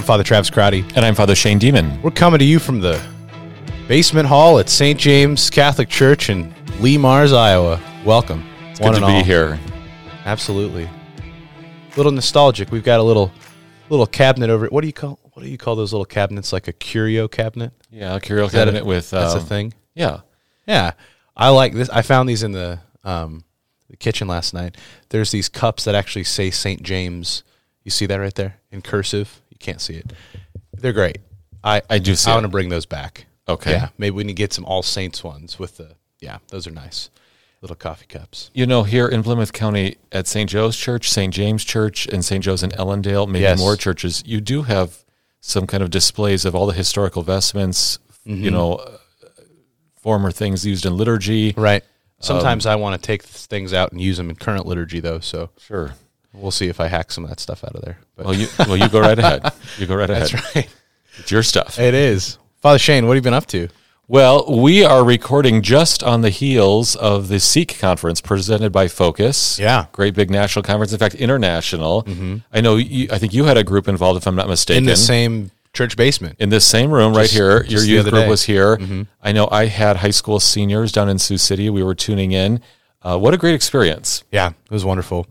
I'm Father Travis Crotty. And I'm Father Shane Demon. We're coming to you from the basement hall at St. James Catholic Church in Le Mars, Iowa. Welcome. It's good to be all. here. Absolutely. A little nostalgic. We've got a little little cabinet over What do you call what do you call those little cabinets? Like a curio cabinet? Yeah, a curio cabinet a, with That's um, a thing. Yeah. Yeah. I like this. I found these in the um, the kitchen last night. There's these cups that actually say St. James. You see that right there in cursive? Can't see it. They're great. I I do see I want to bring those back. Okay. Yeah. Maybe we need to get some All Saints ones with the yeah, those are nice. Little coffee cups. You know, here in Plymouth County at St. Joe's Church, St. James Church, and St. Joe's in Ellendale, maybe Yes. more churches, you do have some kind of displays of all the historical vestments, Mm-hmm. you know, uh, former things used in liturgy. Right. Sometimes I want to take things out and use them in current liturgy though, so Sure. We'll see if I hack some of that stuff out of there. But Well, you well you go right ahead. You go right ahead. that's right. It's your stuff. It is. Father Shane, what have you been up to? Well, we are recording just on the heels of the Seek conference presented by Focus. Yeah. Mm-hmm. great big national conference. In fact, international. I know. You, I think you had a group involved, if I'm not mistaken, In the same church basement. in this same room right here. Your youth group day. Mm-hmm. was here. I know. I had high school seniors down in Sioux City. We were tuning in. Uh, what a great experience! Yeah, it was wonderful.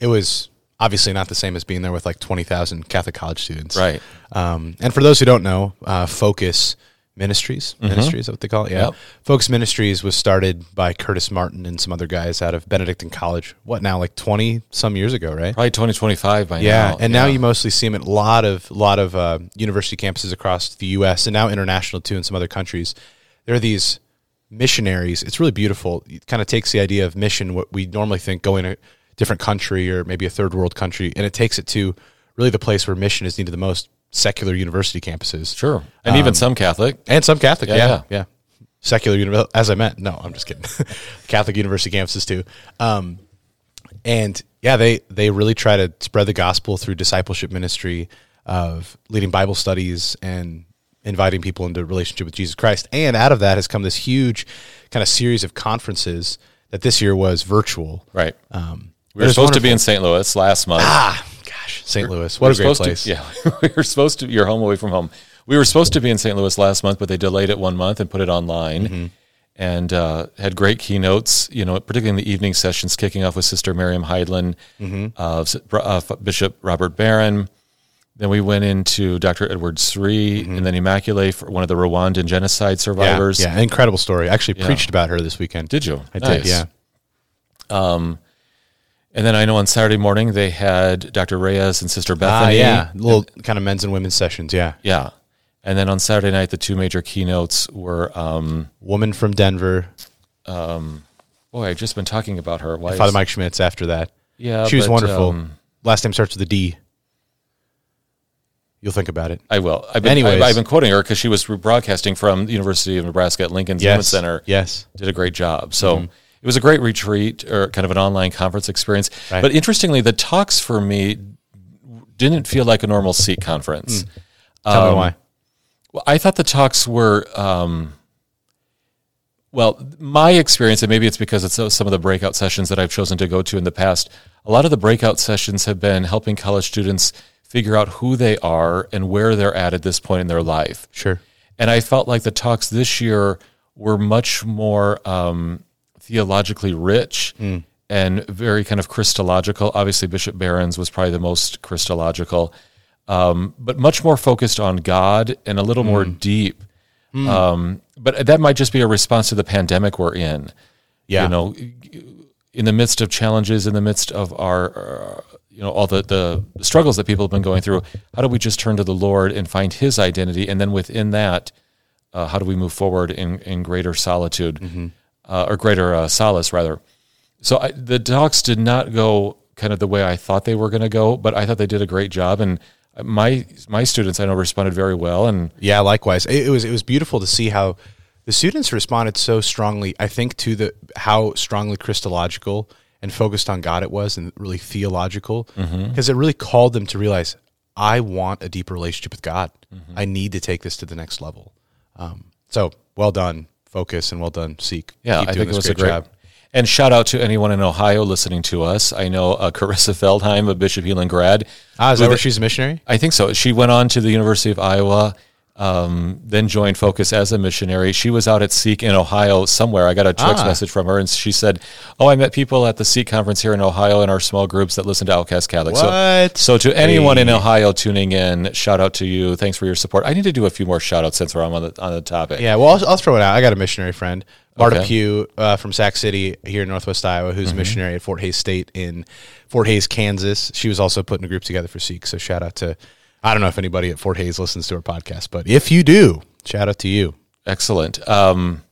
It was obviously not the same as being there with like 20,000 Catholic college students. Right. Um, and for those who don't know, uh, Focus Ministries, Ministries, is that what they call it? Yeah. Yep. Focus Ministries was started by Curtis Martin and some other guys out of Benedictine College. What now, like 20 some years ago, right? Probably 2025 by now. Yeah, now. and now you mostly see them at a lot of lot of uh, university campuses across the U.S. and now international too in some other countries. There are these missionaries. It's really beautiful. It kind of takes the idea of mission, what we normally think going different country or maybe a third world country, and it takes it to really the place where mission is needed the most: secular university campuses. sure, and even some Catholic. and some Catholic. Yeah, yeah. Yeah, yeah. Secular university, as I meant. No, I'm just kidding. Catholic university campuses too. Um, and yeah, they they really try to spread the gospel through discipleship ministry of leading Bible studies and inviting people into a relationship with Jesus Christ. And out of that has come this huge kind of series of conferences that this year was virtual. Right. Um, we were supposed to be in St. Louis last month. ah, gosh, St. Louis, what We a great place. To, yeah, we were supposed to. You're home away from home. We were supposed to be in St. Louis last month, but they delayed it one month and put it online, Mm-hmm. and uh, had great keynotes. You know, particularly in the evening sessions, kicking off with Sister Miriam Heidland, Mm-hmm. uh, uh, Bishop Robert Barron. Then we went into Dr. Edward Sri, and then Immaculée for one of the Rwandan genocide Mm-hmm. Yeah, survivors. yeah, incredible story. I actually preached about her this weekend. Did you? I Nice. did. Yeah. And then I know on Saturday morning they had Dr. Reyes and Sister Ah, Bethany. yeah, little kind of men's and women's sessions. Yeah, Yeah. And then on Saturday night, the two major keynotes were, um, woman from Denver, Um, boy, I've just been talking about her. Why Father is- Mike Schmitz. After that, Yeah, she was but, wonderful. um, Last name starts with a D. You'll think about it. I will. I've been, Anyways. I've, I've been quoting her because she was broadcasting from the University of Nebraska at Lincoln's Women's Center. yes, Did a great job. So it was a great retreat or kind of an online conference experience. Right. But interestingly, the talks for me didn't feel like a normal Seek conference. Tell Um, me why. Well, I thought the talks were, um, well, my experience, and maybe it's because it's some of the breakout sessions that I've chosen to go to in the past. A lot of the breakout sessions have been helping college students figure out who they are and where they're at at this point in their life. Sure. And I felt like the talks this year were much more um, theologically rich and very kind of Christological. Obviously, Bishop Barron's was probably the most Christological, um, but much more focused on God and a little more deep. Um, but that might just be a response to the pandemic we're in. Yeah. You know, in the midst of challenges, in the midst of our, uh, you know, all the, the struggles that people have been going through, how do we just turn to the Lord and find His identity? And then within that, uh, how do we move forward in, in greater solitude uh, or greater uh, solace, rather? So I, the talks did not go kind of the way I thought they were going to go, but I thought they did a great job. And my my students I know responded very well, and Yeah, likewise. It, it was it was beautiful to see how the students responded so strongly. I think to the how strongly Christological and focused on God it was, and really theological, because it really called them to realize I want a deeper relationship with God. I need to take this to the next level. Um, so well done, focus, and well done, seek. yeah, Keep I think it was a great. And shout out to anyone in Ohio listening to us. I know uh, Carissa Feldheim of Bishop Heelan grad. Ah, is that where she's a missionary? I think so. She went on to the University of Iowa, um, then joined Focus as a missionary. She was out at Seek in Ohio somewhere. I got a text Ah. message from her, and she said, "Oh, I met people at the Seek conference here in Ohio in our small groups that listen to Outcast Catholic." What? So, so to anyone in Ohio tuning in, shout out to you. Thanks for your support. I need to do a few more shout outs since we're on the on the topic. Yeah, well, I'll, I'll throw it out. I got a missionary friend, Marta Okay. Pugh uh, from Sac City here in Northwest Iowa, who's a missionary at Fort Hays State in Fort Hays, Kansas. She was also putting a group together for Seek. So shout out to, I don't know if anybody at Fort Hays listens to our podcast, but if you do, shout out to you. Excellent. Um,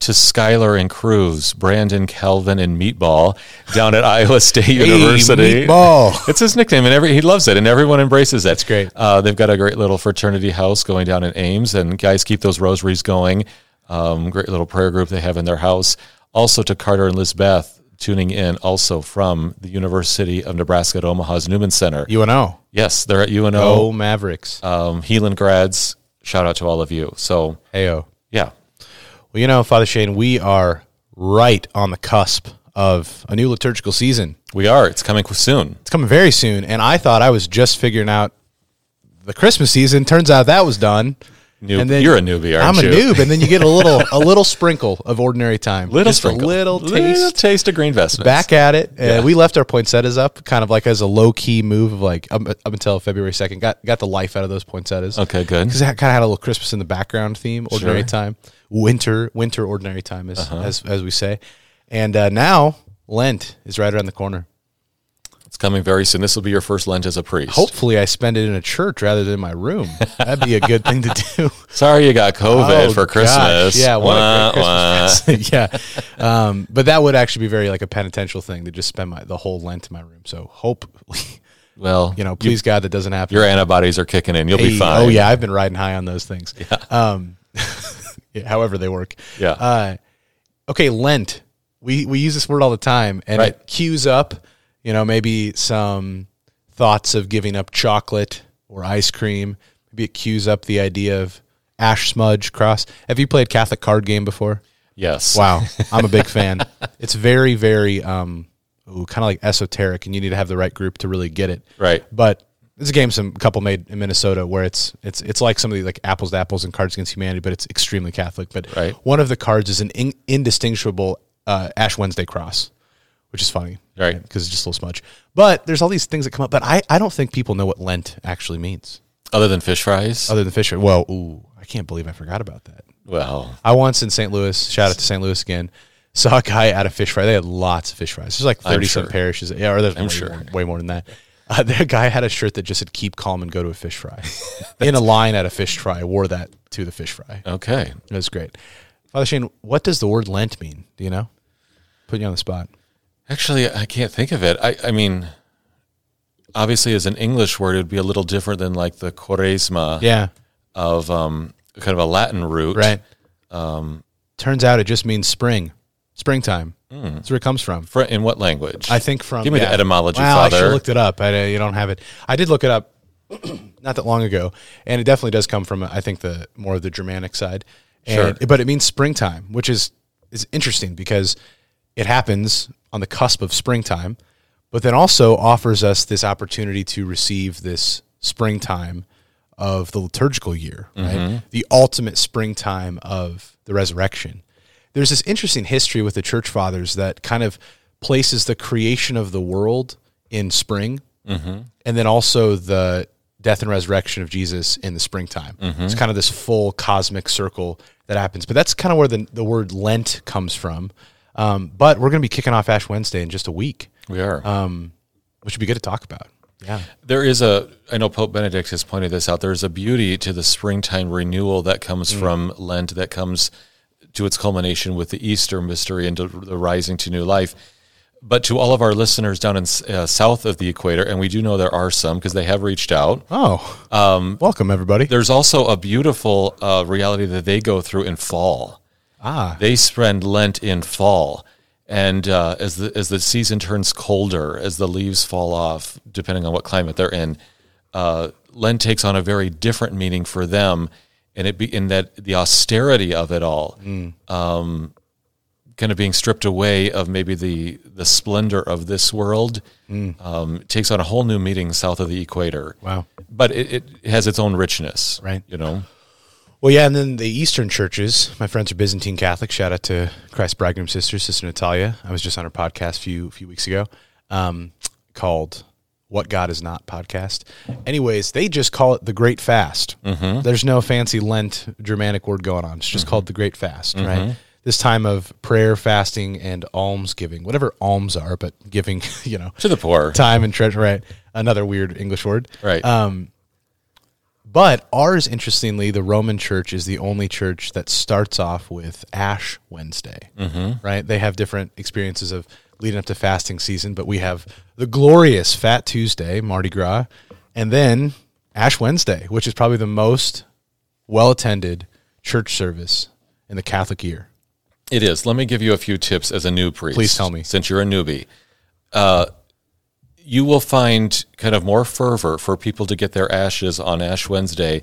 to Skylar and Cruz, Brandon, Kelvin, and Meatball down at Iowa State University. Meatball. It's his nickname, and every he loves it, and everyone embraces it. That's great. Uh, they've got a great little fraternity house going down in Ames, and guys keep those rosaries going. Um, great little prayer group they have in their house. Also to Carter and Lizbeth tuning in, also from the University of Nebraska at Omaha's Newman Center. UNO. yes, they're at UNO. Go Mavericks. Um, grads. Shout out to all of you. So Heyo. yeah, Well, you know, Father Shane, we are right on the cusp of a new liturgical season. we are. It's coming soon. It's coming very soon, and I thought I was just figuring out the Christmas season. Turns out that was done. Noob. And then You're a newbie, aren't I'm you? a noob, and then you get a little a little sprinkle of ordinary time, Little just sprinkle. a little Little taste. taste of green vestments. Back at it. Uh, Yeah. we left our poinsettias up, kind of like as a low key move of like up, up until February second. Got got the life out of those poinsettias. Okay, good. because it kind of had a little Christmas in the background theme, ordinary Sure. time, winter, winter ordinary time, as Uh-huh. as, as we say. And uh, now Lent is right around the corner. It's coming very soon. This will be your first Lent as a priest. Hopefully, I spend it in a church rather than my room. That'd be a good thing to do. Sorry you got COVID Oh, for Christmas. gosh. Yeah, what Wah. Christmas yeah, um, but that would actually be very like a penitential thing to just spend my, the whole Lent in my room. So hopefully, Well, you know, please God, that doesn't happen. your antibodies are kicking in. You'll be fine. Oh yeah, I've been riding high on those things. Um, yeah, however they work. Yeah. Uh, okay, Lent. We we use this word all the time, and Right. it cues up, you know, maybe some thoughts of giving up chocolate or ice cream. Maybe it cues up the idea of ash smudge cross. Have you played Catholic card game before? Yes. Wow, I'm a big fan. It's very, very, um, kind of like esoteric, and you need to have the right group to really get it. Right. But it's a game some couple made in Minnesota where it's it's it's like some of the like apples to apples and Cards Against Humanity, but it's extremely Catholic. But Right. one of the cards is an in, indistinguishable uh, Ash Wednesday cross, which is funny, Right. Because it's just a little smudge. But there's all these things that come up. But I I don't think people know what Lent actually means, Other than fish fries. other than fish. fries. Well, ooh, I can't believe I forgot about that. well, I once in St. Louis, shout out to St. Louis again, saw a guy at a fish fry. They had lots of fish fries. There's like I'm 30 some parishes. Yeah, or there's I'm way, sure. more, way more than that. Uh, the guy had a shirt that just said "Keep calm and go to a fish fry." in a line at a fish fry, wore that to the fish fry. okay. It was great. Father Shane, what does the word Lent mean? Do you know? Put you on the spot. Actually, I can't think of it. I, I mean, obviously, as an English word, it would be a little different than like the Quaresma Yeah, of um, kind of a Latin root. right. Um, Turns out it just means spring, springtime. That's where it comes from. For, in what language? I think from Give me the etymology, well, I should looked it up. I, uh, you don't have it. I did look it up not that long ago, and it definitely does come from I think the more of the Germanic side. And, Sure. But it means springtime, which is is interesting because it happens on the cusp of springtime, but then also offers us this opportunity to receive this springtime of the liturgical year, right? Mm-hmm. The ultimate springtime of the resurrection. There's this interesting history with the church fathers that kind of places the creation of the world in spring mm-hmm. and then also the death and resurrection of Jesus in the springtime. Mm-hmm. It's kind of this full cosmic circle that happens. But that's kind of where the, the word Lent comes from. Um, but we're going to be kicking off Ash Wednesday in just a week, we are. um, which would be good to talk about. Yeah. There is a, I know Pope Benedict has pointed this out. There's a beauty to the springtime renewal that comes Mm. from Lent, that comes to its culmination with the Easter mystery and the rising to new life. But to all of our listeners down in uh, south of the equator, and we do know there are some because they have reached out. Oh, um, welcome everybody. There's also a beautiful uh, reality that they go through in fall. Ah, They spend Lent in fall, and uh, as the as the season turns colder, as the leaves fall off, depending on what climate they're in, uh, Lent takes on a very different meaning for them, and it be in that the austerity of it all, um, kind of being stripped away of maybe the the splendor of this world, um, takes on a whole new meaning south of the equator. Wow. But it, it has its own richness, Right. You know. Well, yeah, and then the Eastern churches. My friends are Byzantine Catholic. Shout out to Christ Bridegroom sister, Sister Natalia. I was just on her podcast a few few weeks ago, um, called "What God Is Not" podcast. Anyways, they just call it the Great Fast. There's no fancy Lent Germanic word going on. It's just called the Great Fast, right? This time of prayer, fasting, and alms giving, whatever alms are, but giving, you know, To the poor, time and treasure. Right, another weird English word. right? Um, But ours, interestingly, the Roman Church is the only church that starts off with Ash Wednesday. Mm-hmm. Right? They have different experiences of leading up to fasting season, but we have the glorious Fat Tuesday, Mardi Gras, and then Ash Wednesday, which is probably the most well attended church service in the Catholic year. It is. Let me give you a few tips as a new priest. Please tell me. Since you're a newbie, uh, you will find kind of more fervor for people to get their ashes on Ash Wednesday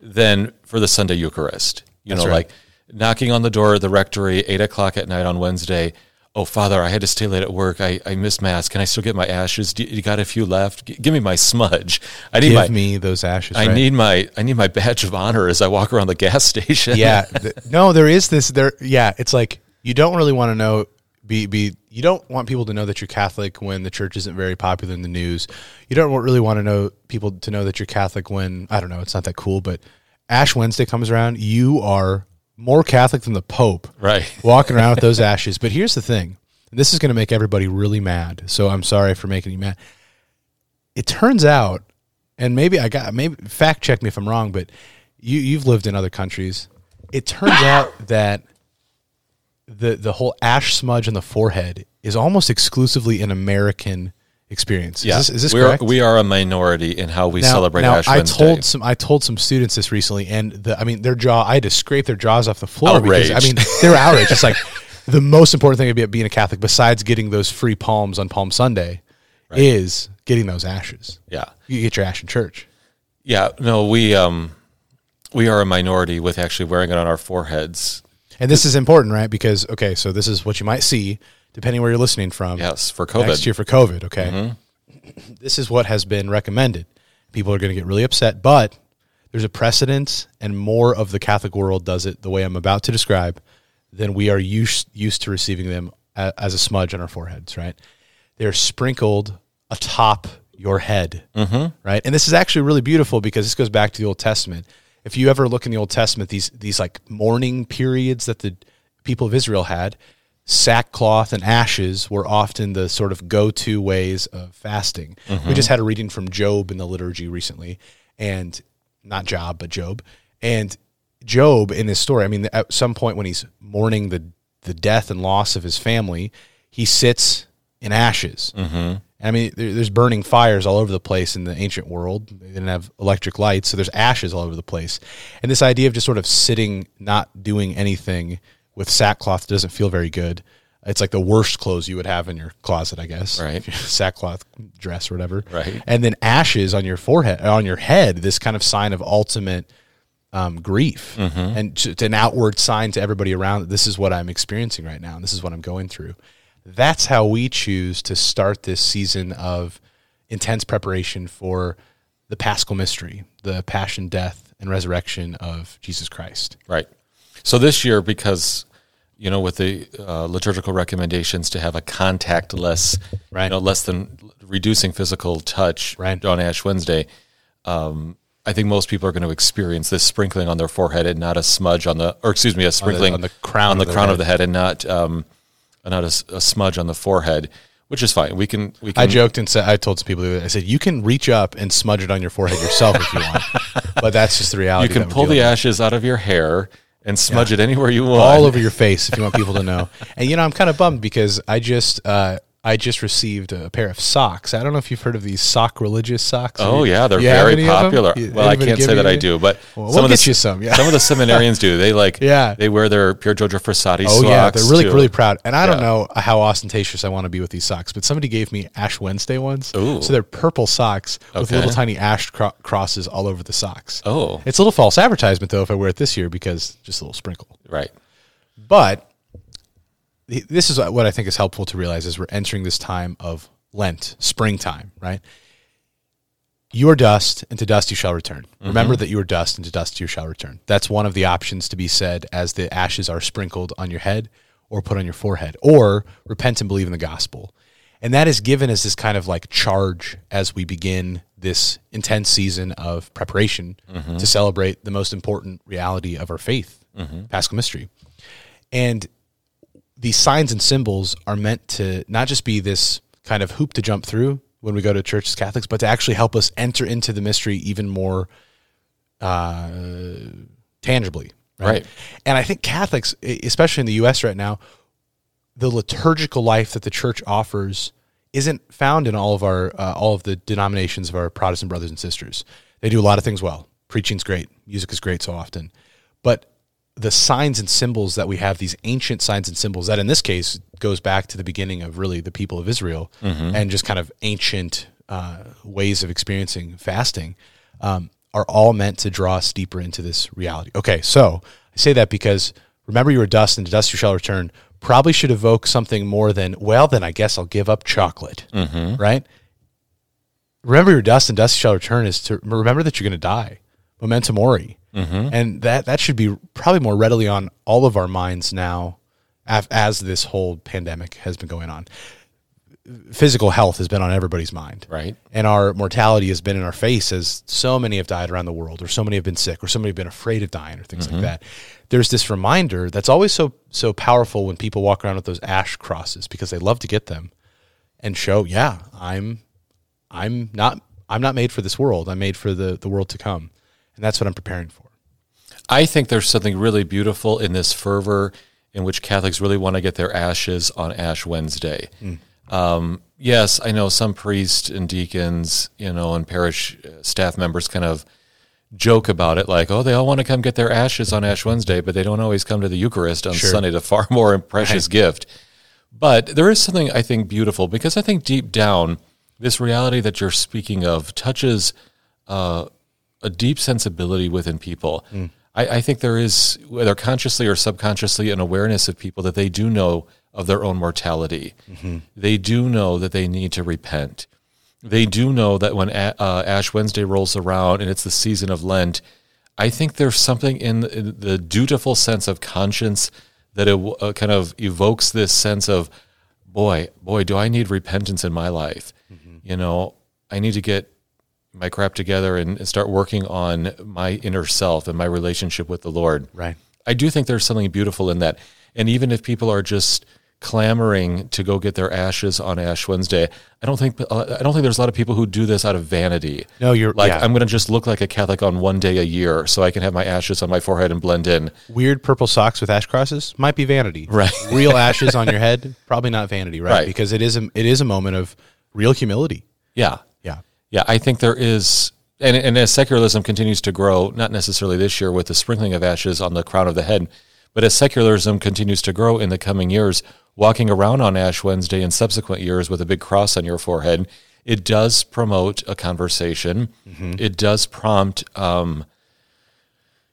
than for the Sunday Eucharist. You That's know, right. like knocking on the door of the rectory, eight o'clock at night on Wednesday. Oh, Father, I had to stay late at work. I, I missed Mass. Can I still get my ashes? Do you got a few left? G- give me my smudge. I need Give my. me those ashes. I right? need my I need my badge of honor as I walk around the gas station. yeah th- no there is this there yeah it's like you don't really want to know be be you don't want people to know that you're catholic when the church isn't very popular in the news you don't really want to know people to know that you're catholic when i don't know it's not that cool but ash wednesday comes around you are more catholic than the pope Right. walking around with those ashes but here's the thing this is going to make everybody really mad so i'm sorry for making you mad it turns out and maybe I got maybe fact check me if I'm wrong, but you you've lived in other countries. It turns out that the the whole ash smudge on the forehead is almost exclusively an American experience. Yeah. Is this, is this correct? we are a minority in how we now, celebrate now, Ash I Wednesday. told some I told some students this recently, and the, I mean their jaw. I had to scrape their jaws off the floor because I mean they were outraged. It's like the most important thing about being a Catholic, besides getting those free palms on Palm Sunday, is getting those ashes. yeah. You get your ash in church. Yeah, no, we um we are a minority with actually wearing it on our foreheads. And this is important, right? Because okay, so this is what you might see depending where you're listening from. Yes, for COVID. next year for COVID. Okay, this is what has been recommended. People are going to get really upset, but there's a precedent, and more of the Catholic world does it the way I'm about to describe than we are used used to receiving them as a smudge on our foreheads. Right? They're sprinkled atop your head, mm-hmm. right? And this is actually really beautiful because this goes back to the Old Testament. If you ever look in the Old Testament, these these like mourning periods that the people of Israel had, sackcloth and ashes were often the sort of go-to ways of fasting. We mm-hmm. just had a reading from Job in the liturgy recently, and not Job, but Job. And Job in this story, I mean, at some point when he's mourning the the death and loss of his family, he sits in ashes. Mm-hmm. I mean, there, there's burning fires all over the place in the ancient world. They didn't have electric lights, so there's ashes all over the place. And this idea of just sort of sitting, not doing anything with sackcloth doesn't feel very good. It's like the worst clothes you would have in your closet, I guess. Right. sackcloth dress or whatever. Right. And then ashes on your forehead, on your head, this kind of sign of ultimate um, grief and it's an outward sign to everybody around that this is what I'm experiencing right now and this is what I'm going through. That's how we choose to start this season of intense preparation for the paschal mystery, the passion, death, and resurrection of Jesus Christ. Right. So this year, because you know, with the uh, liturgical recommendations to have a contactless, Right. you know, less than reducing physical touch Right. on Ash Wednesday, um, I think most people are going to experience this sprinkling on their forehead and not a smudge on the, or excuse me, a sprinkling on the crown on the of crown head. of the head, and not um, not a, a smudge on the forehead, which is fine. We can we can I joked and said, I told some people, I said, you can reach up and smudge it on your forehead yourself if you want. But that's just the reality. you can pull the ashes out of your hair and smudge it anywhere you want. all over your face if you want people to know. And you know, I'm kind of bummed because I just uh, I just received a pair of socks. I don't know if you've heard of these sock religious socks. Oh yeah, they're very any popular. You- Well, I can't say that I do, but Well, some we'll of the you some, yeah. some of the seminarians do. They like Yeah. they wear their Pier Giorgio Frassati Oh socks. yeah, they're really too. really proud. And I don't know how ostentatious I want to be with these socks, but somebody gave me Ash Wednesday ones. Ooh. So they're purple socks with little tiny ash cro- crosses all over the socks. Oh. it's a little false advertisement though if I wear it this year because just a little sprinkle. right. But this is what I think is helpful to realize as we're entering this time of Lent, springtime, right? You are dust, and to dust you shall return. Mm-hmm. Remember that you are dust, and to dust you shall return. That's one of the options to be said as the ashes are sprinkled on your head or put on your forehead, or repent and believe in the gospel. And that is given as this kind of like charge as we begin this intense season of preparation mm-hmm. to celebrate the most important reality of our faith, mm-hmm. Paschal mystery. And these signs and symbols are meant to not just be this kind of hoop to jump through when we go to church as Catholics, but to actually help us enter into the mystery even more uh, tangibly. Right. And I think Catholics, especially in the U.S. right now, the liturgical life that the church offers isn't found in all of our uh, all of the denominations of our Protestant brothers and sisters. They do a lot of things well. Preaching's great, music is great so often, but the signs and symbols that we have, these ancient signs and symbols, that in this case goes back to the beginning of really the people of Israel and just kind of ancient uh, ways of experiencing fasting, um, are all meant to draw us deeper into this reality. Okay, so I say that because remember you were dust and to dust you shall return probably should evoke something more than, well, then I guess I'll give up chocolate, right? Remember your dust and dust you shall return is to remember that you're going to die. Memento mori. Mm-hmm. And that, that should be probably more readily on all of our minds now af- as this whole pandemic has been going on. Physical health has been on everybody's mind Right. and our mortality has been in our face as so many have died around the world or so many have been sick or so many have been afraid of dying or things like mm-hmm. that there's this reminder that's always so so powerful when people walk around with those ash crosses because they love to get them and show yeah i'm i'm not i'm not made for this world i'm made for the the world to come and that's what i'm preparing for I think there's something really beautiful in this fervor in which Catholics really want to get their ashes on Ash Wednesday. Um, yes, I know some priests and deacons, you know, and parish uh, staff members kind of joke about it, like, oh, they all want to come get their ashes on Ash Wednesday, but they don't always come to the Eucharist on Sunday, the far more precious gift. But there is something I think beautiful because I think deep down, this reality that you're speaking of touches uh, a deep sensibility within people. I, I think there is, whether consciously or subconsciously, an awareness of people that they do know of their own mortality. They do know that they need to repent. They do know that when A- uh, Ash Wednesday rolls around and it's the season of Lent, I think there's something in the, in the dutiful sense of conscience that it uh, kind of evokes this sense of, boy, boy, do I need repentance in my life? You know, I need to get my crap together and start working on my inner self and my relationship with the Lord. Right. I do think there's something beautiful in that. And even if people are just clamoring to go get their ashes on Ash Wednesday, I don't think uh, I don't think there's a lot of people who do this out of vanity. No, you're- like yeah. I'm going to just look like a Catholic on one day a year so I can have my ashes on my forehead and blend in. weird purple socks with ash crosses might be vanity. Right. Real ashes on your head, probably not vanity, right? Right. Because it is a it is a moment of real humility. Yeah. Yeah. Yeah, I think there is, and, and as secularism continues to grow, not necessarily this year with the sprinkling of ashes on the crown of the head, but as secularism continues to grow in the coming years, walking around on Ash Wednesday in subsequent years with a big cross on your forehead, it does promote a conversation. It does prompt, um,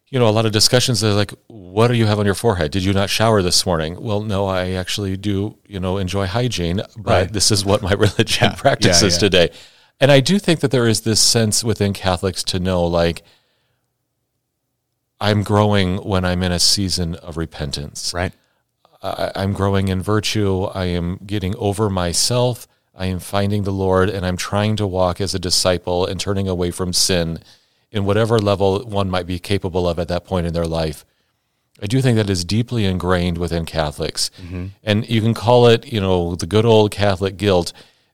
you know, a lot of discussions that are like, what do you have on your forehead? Did you not shower this morning? Well, no, I actually do, you know, enjoy hygiene, but Right. this is what my religion practices yeah. today. And I do think that there is this sense within Catholics to know, like, I'm growing when I'm in a season of repentance. Right. I, I'm growing in virtue. I am getting over myself. I am finding the Lord, and I'm trying to walk as a disciple and turning away from sin in whatever level one might be capable of at that point in their life. I do think that is deeply ingrained within Catholics, mm-hmm. and you can call it, you know, the good old Catholic guilt,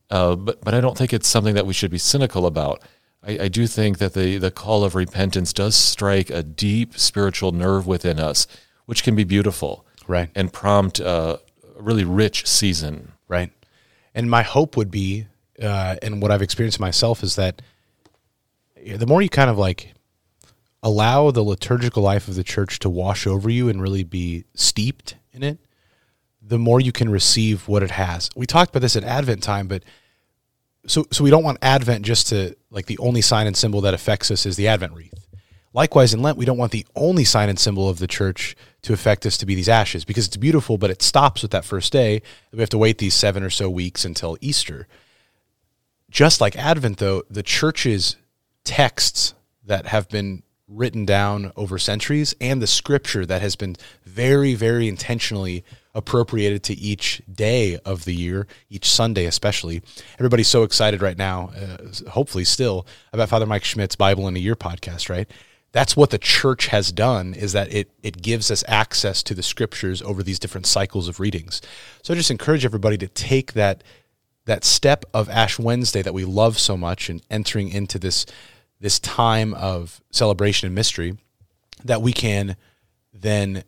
uh, but but I don't think it's something that we should be cynical about. I, I do think that the the call of repentance does strike a deep spiritual nerve within us, which can be beautiful, Right. and prompt uh, a really rich season. Right. And my hope would be, uh, and what I've experienced myself is that the more you kind of like allow the liturgical life of the church to wash over you and really be steeped in it, the more you can receive what it has. We talked about this at Advent time, but so so we don't want Advent just to like the only sign and symbol that affects us is the Advent wreath. Likewise, in Lent, we don't want the only sign and symbol of the church to affect us to be these ashes because it's beautiful, but it stops with that first day. We have to wait these seven or so weeks until Easter. Just like Advent, though, the church's texts that have been written down over centuries and the scripture that has been very, very intentionally appropriated to each day of the year, each Sunday especially. Everybody's so excited right now, uh, hopefully still, about Father Mike Schmitz's Bible in a Year podcast, right? That's what the church has done is that it it gives us access to the scriptures over these different cycles of readings. So I just encourage everybody to take that that step of Ash Wednesday that we love so much and entering into this this time of celebration and mystery that we can then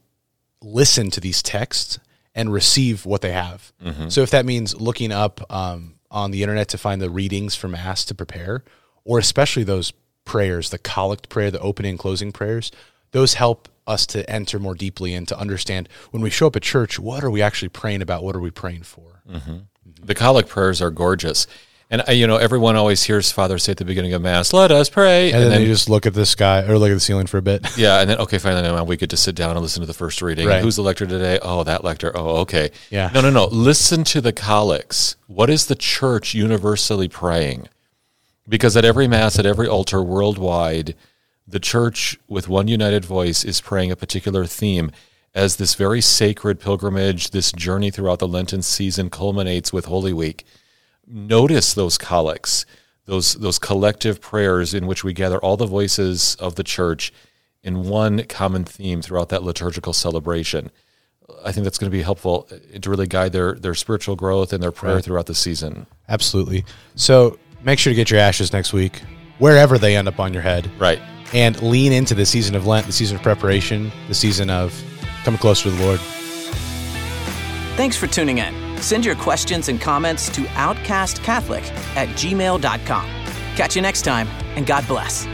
listen to these texts and receive what they have. Mm-hmm. So if that means looking up um, on the internet to find the readings for Mass to prepare, or especially those prayers, the collect prayer, the opening and closing prayers, those help us to enter more deeply and to understand when we show up at church, what are we actually praying about? What are we praying for? Mm-hmm. The collect prayers are gorgeous. And uh, you know, everyone always hears Father say at the beginning of Mass, "Let us pray," and, and then, then, you just look at the sky or look at the ceiling for a bit. Yeah, and then okay, finally, now we get to sit down and listen to the first reading. Right. Who's the lector today? Oh, that lector. Oh, okay. Yeah. No, no, no. Listen to the collects. What is the Church universally praying? Because at every Mass, at every altar worldwide, the Church, with one united voice, is praying a particular theme. As this very sacred pilgrimage, this journey throughout the Lenten season culminates with Holy Week notice those collects, those those collective prayers in which we gather all the voices of the church in one common theme throughout that liturgical celebration. I think that's going to be helpful uh, to really guide their their spiritual growth and their prayer right. throughout the season. Absolutely. So make sure to get your ashes next week, wherever they end up on your head. Right. And lean into the season of Lent, the season of preparation, the season of coming closer to the Lord. Thanks for tuning in. Send your questions and comments to outcastcatholic at gmail.com. Catch you next time, and God bless.